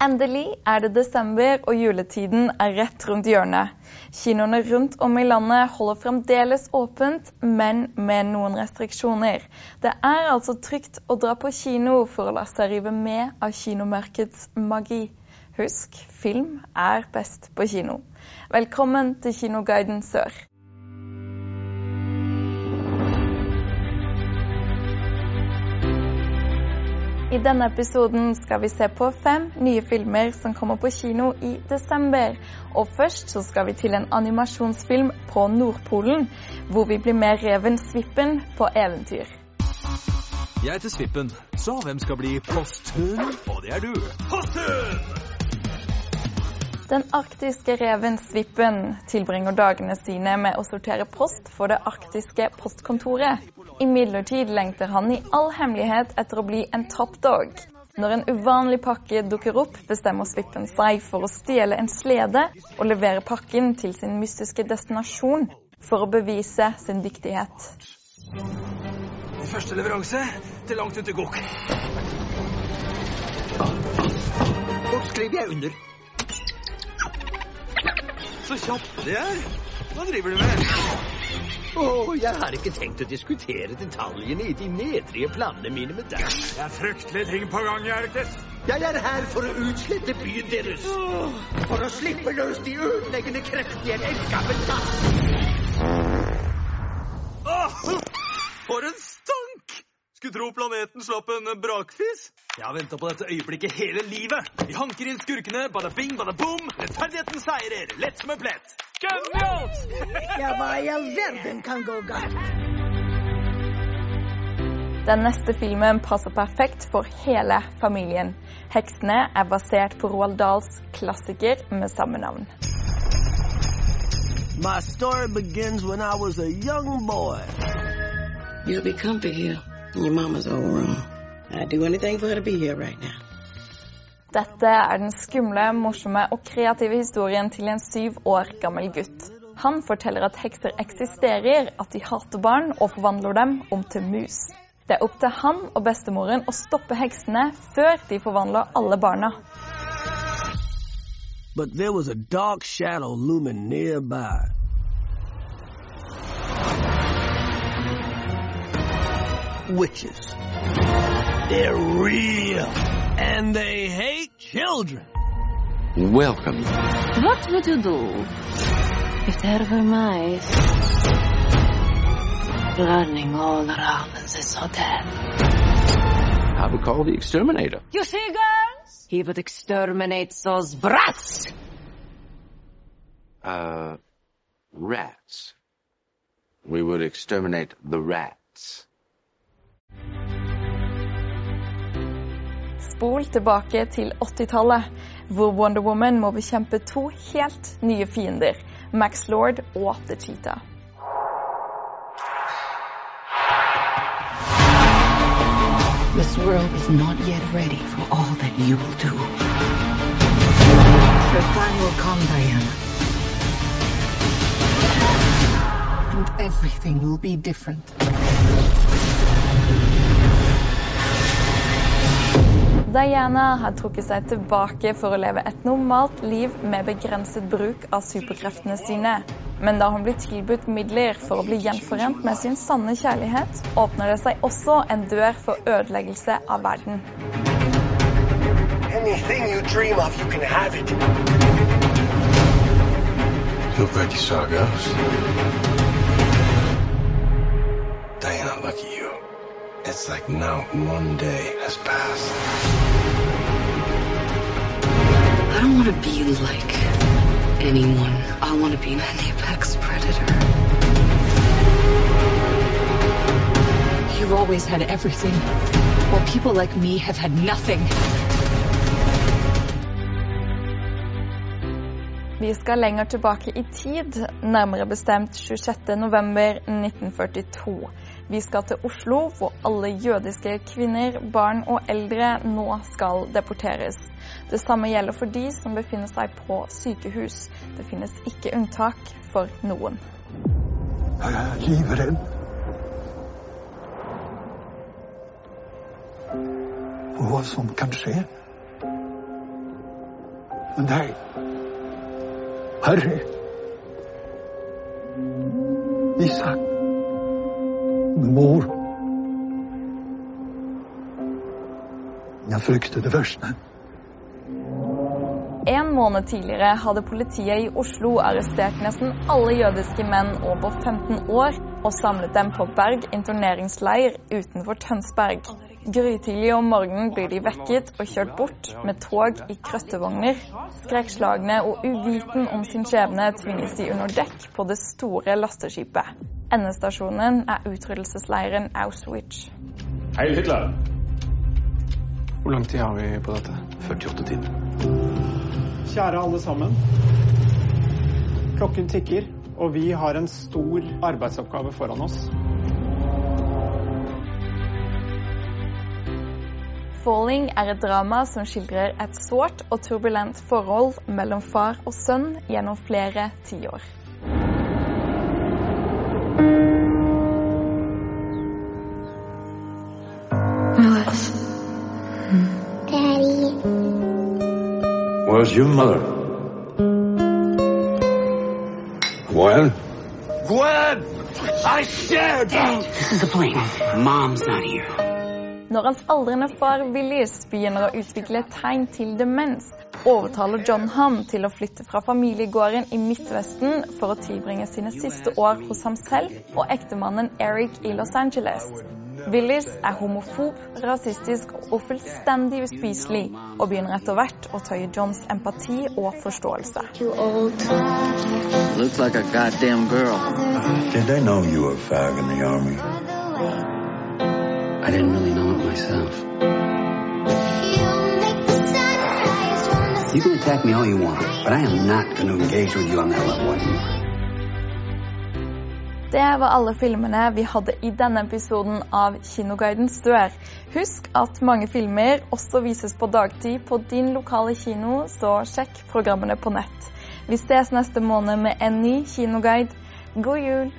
Endelig er det desember, og juletiden er rett rundt hjørnet. Kinoene rundt om i landet holder fremdeles åpent, men med noen restriksjoner. Det er altså trygt å dra på kino for å la seg rive med av kinomørkets magi. Husk, film er best på kino. Velkommen til Kinoguiden Sør. Denne episoden skal vi se på fem nye filmer som kommer på kino i desember. Og først så skal vi til en animasjonsfilm på Nordpolen, hvor vi blir med reven Svippen på eventyr. Jeg heter Svippen, så hvem skal bli posthund? Og det er du. Posthund! Den arktiske reven Svippen tilbringer dagene sine med å sortere post for det arktiske postkontoret. Imidlertid lengter han i all hemmelighet etter å bli en toppdog. Når en uvanlig pakke dukker opp, bestemmer Svippen seg for å stjele en slede og levere pakken til sin mystiske destinasjon for å bevise sin dyktighet. Første leveranse til langt ute gokk. Hvor skriver jeg under? Så kjapt det er. Hva driver du med? Oh, jeg har ikke tenkt å diskutere detaljene i de nedrige planene mine med deg. Det er fryktelige ting på gang Jerkes. Jeg er her for å utslette byen deres. For å slippe løs de ødeleggende kreftene i en eldgammel tatt. For en! Skulle tro planeten slapp en brakfis. Jeg har venta på dette øyeblikket hele livet. Vi hanker inn skurkene, bada bing, bada boom. Rettferdigheten seirer, lett som en plett. Genialt! Ja, hva i all verden kan gå galt? Den neste filmen passer perfekt for hele familien. 'Heksene' er basert på Roald Dahls klassiker med samme navn. My story begins when I was a young boy. You'll be comfy here in your mama's old room. I'd do anything for her to be here right now. Dette er den skumle, morsomme og kreative historien til en syv år gammel gutt. Han forteller at hekser eksisterer, at de hater barn og forvandler dem om til mus. Det er opp til han og bestemoren å stoppe heksene før de forvandler alle barna. But there was a dark shadow looming nearby. Witches. They're real. And they hate children. Welcome. What would you do if there were mice running all around in this hotel? I would call the exterminator. You see, girls? He would exterminate those brats. Uh, rats. We would exterminate the rats. Spol tilbake til 80-tallet, hvor Wonder Woman må bekjempe to helt nye fiender. Max Lord og The Cheetah. This world is not yet ready for all that you will do. Your time will come, Diana. And everything will be different. Diana har trukket seg tilbake for å leve et normalt liv med begrenset bruk av superkreftene sine. Men da hun blir tilbudt midler for å bli gjenforent med sin sanne kjærlighet, åpner det seg også en dør for ødeleggelse av verden. Anything you dream of, you can have it. Look like you saw a ghost. Diana, look at you. It's like now one day has passed. I don't want to be like anyone. I want to be an apex predator. You've always had everything, while people like me have had nothing. Vi skal lenger tilbake i tid, nærmere bestemt 26.11.1942. Vi skal til Oslo, hvor alle jødiske kvinner, barn og eldre nå skal deporteres. Det samme gjelder for de som befinner seg på sykehus. Det finnes ikke unntak for noen. Jeg er livredd. For hva som kan skje. Men deg, Herre Isak Mor Jeg frykter det verste. En måned tidligere hadde politiet i Oslo arrestert nesten alle jødiske menn over 15 år og samlet dem på Berg interneringsleir utenfor Tønsberg. Grytidlig om morgenen blir de vekket og kjørt bort med tog i krøttevogner. Skrekkslagne og uviten om sin skjebne tvinges de under dekk på det store lasteskipet. Endestasjonen er utryddelsesleiren Auschwitz. Hei, Hitler. Hvor lang tid har vi på dette? 48 timer. Kjære alle sammen. Klokken tikker, og vi har en stor arbeidsoppgave foran oss. Falling er et drama som skildrer et sårt og turbulent forhold mellom far og sønn gjennom flere tiår. Where's your mother? Gwen? Gwen! I said! This is the plane. Mom's not here. Når hans aldrende far Willis begynner å utvikle tegn til demens, overtaler John ham til å flytte fra familiegården i Midtvesten for å tilbringe sine siste år hos ham selv og ektemannen Eric i Los Angeles. Willis er homofob, rasistisk og fullstendig uspiselig, og begynner etter hvert å tøye Johns empati og forståelse. Looks like a goddamn girl. Did they know you were a fag in the army? I didn't really know it myself. You can attack me all you want, but I am not going to engage with you on that level anymore. Det var alle filmene vi hadde i denne episoden av Kinoguidens dør. Husk at mange filmer også vises på dagtid på din lokale kino, så sjekk programmene på nett. Vi ses neste måned med en ny kinoguide. God jul!